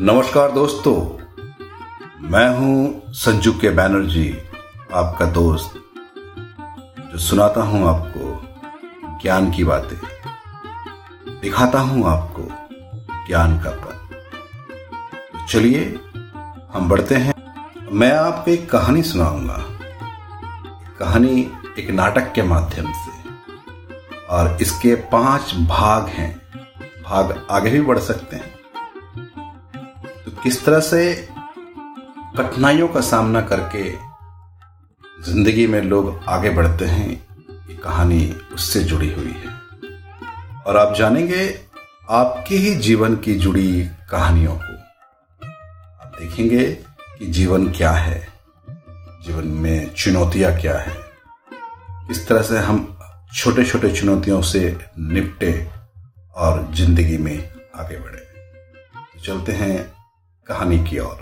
नमस्कार दोस्तों। मैं हूँ संजू के बैनर्जी आपका दोस्त। जो सुनाता हूँ आपको ज्ञान की बातें। दिखाता हूँ आपको ज्ञान का पद तो चलिए, हम बढ़ते हैं। मैं आपको एक कहानी सुनाऊँगा। कहानी एक नाटक के माध्यम से। और इसके पाँच भाग हैं। भाग आगे भी बढ़ सकते हैं। किस तरह से कठिनाइयों का सामना करके ज़िंदगी में लोग आगे बढ़ते हैं, ये कहानी उससे जुड़ी हुई है। और आप जानेंगे, आपके ही जीवन की जुड़ी कहानियों को। आप देखेंगे कि जीवन क्या है, जीवन में चुनौतियाँ क्या है, किस तरह से हम छोटे छोटे चुनौतियों से निपटे और ज़िंदगी में आगे बढ़े। तो चलते हैं कहानी की ओर।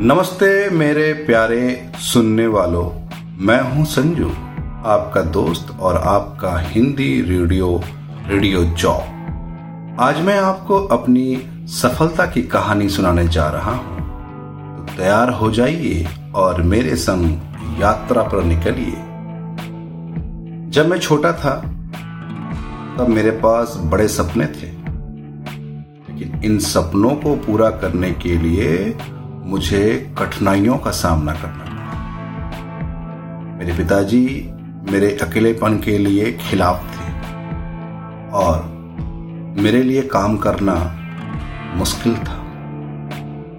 नमस्ते मेरे प्यारे सुनने वालों, मैं हूँ संजू, आपका दोस्त और आपका हिंदी रेडियो रेडियो जॉब आज मैं आपको अपनी सफलता की कहानी सुनाने जा रहा हूँ। तो तैयार हो जाइए और मेरे संग यात्रा पर निकलिए। जब मैं छोटा था, तब मेरे पास बड़े सपने थे। लेकिन इन सपनों को पूरा करने के लिए मुझे कठिनाइयों का सामना करना पड़ा। मेरे पिताजी मेरे अकेलेपन के लिए खिलाफ थे और मेरे लिए काम करना मुश्किल था,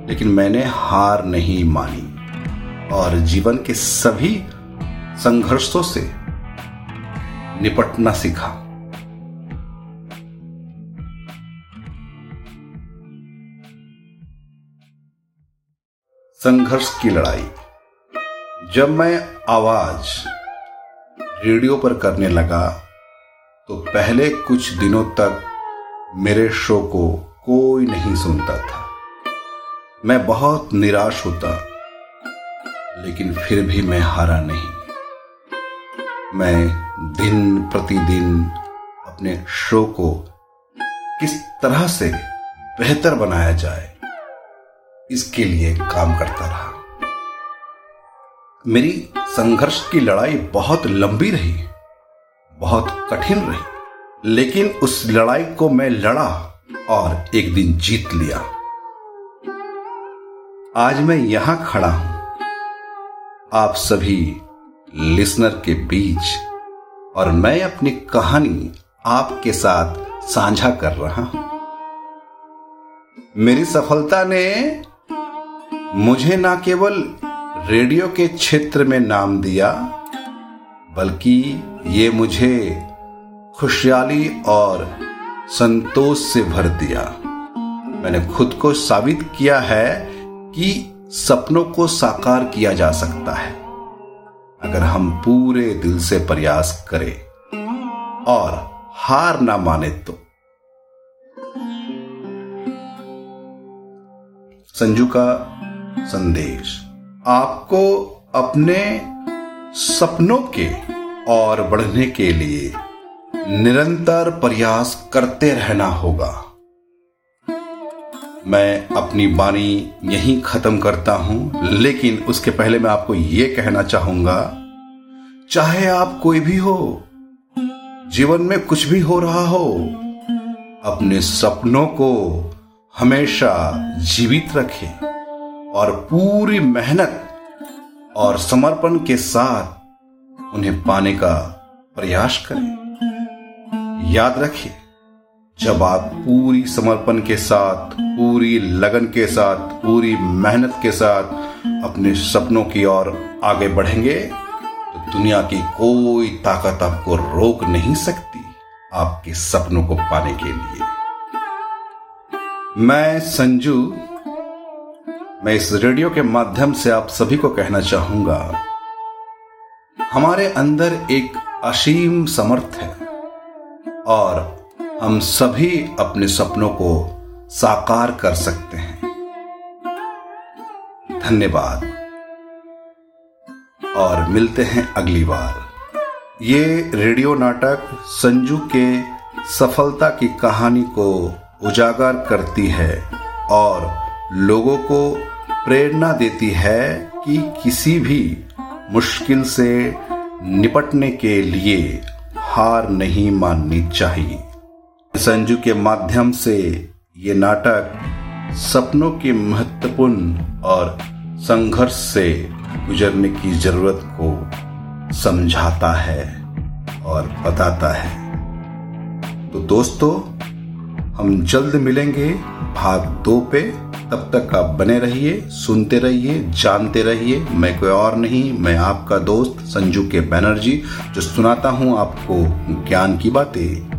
लेकिन मैंने हार नहीं मानी और जीवन के सभी संघर्षों से निपटना सीखा। संघर्ष की लड़ाई। जब मैं आवाज़ रेडियो पर करने लगा तो पहले कुछ दिनों तक मेरे शो को कोई नहीं सुनता था। मैं बहुत निराश होता, लेकिन फिर भी मैं हारा नहीं। मैं दिन प्रतिदिन अपने शो को किस तरह से बेहतर बनाया जाए इसके लिए काम करता रहा। मेरी संघर्ष की लड़ाई बहुत लंबी रही, बहुत कठिन रही, लेकिन उस लड़ाई को मैं लड़ा और एक दिन जीत लिया। आज मैं यहाँ खड़ा हूँ। आप सभी लिसनर के बीच और मैं अपनी कहानी आपके साथ साझा कर रहा हूँ। मेरी सफलता ने मुझे ना केवल रेडियो के क्षेत्र में नाम दिया, बल्कि ये मुझे खुशहाली और संतोष से भर दिया। मैंने खुद को साबित किया है कि सपनों को साकार किया जा सकता है। अगर हम पूरे दिल से प्रयास करें और हार ना माने तो। संजू का संदेश। आपको अपने सपनों के और बढ़ने के लिए निरंतर प्रयास करते रहना होगा। मैं अपनी बानी यहीं खत्म करता हूँ, लेकिन उसके पहले मैं आपको यह कहना चाहूँगा, चाहे आप कोई भी हो, जीवन में कुछ भी हो रहा हो, अपने सपनों को हमेशा जीवित रखें। और पूरी मेहनत और समर्पण के साथ उन्हें पाने का प्रयास करें। याद रखिए, जब आप पूरी समर्पण के साथ, पूरी लगन के साथ, पूरी मेहनत के साथ अपने सपनों की ओर आगे बढ़ेंगे तो दुनिया की कोई ताकत आपको रोक नहीं सकती आपके सपनों को पाने के लिए। मैं संजू मैं इस रेडियो के माध्यम से आप सभी को कहना चाहूँगा, हमारे अंदर एक असीम समर्थ है और हम सभी अपने सपनों को साकार कर सकते हैं। धन्यवाद। और मिलते हैं अगली बार। ये रेडियो नाटक संजू के सफलता की कहानी को उजागर करती है और लोगों को प्रेरणा देती है कि किसी भी मुश्किल से निपटने के लिए हार नहीं माननी चाहिए। संजू के माध्यम से ये नाटक सपनों के महत्वपूर्ण और संघर्ष से गुजरने की ज़रूरत को समझाता है और बताता है। तो दोस्तों, हम जल्द मिलेंगे भाग दो पे। तब तक आप बने रहिए, सुनते रहिए, जानते रहिए। मैं कोई और नहीं, मैं आपका दोस्त संजू के बैनर्जी, जो सुनाता हूँ आपको ज्ञान की बातें।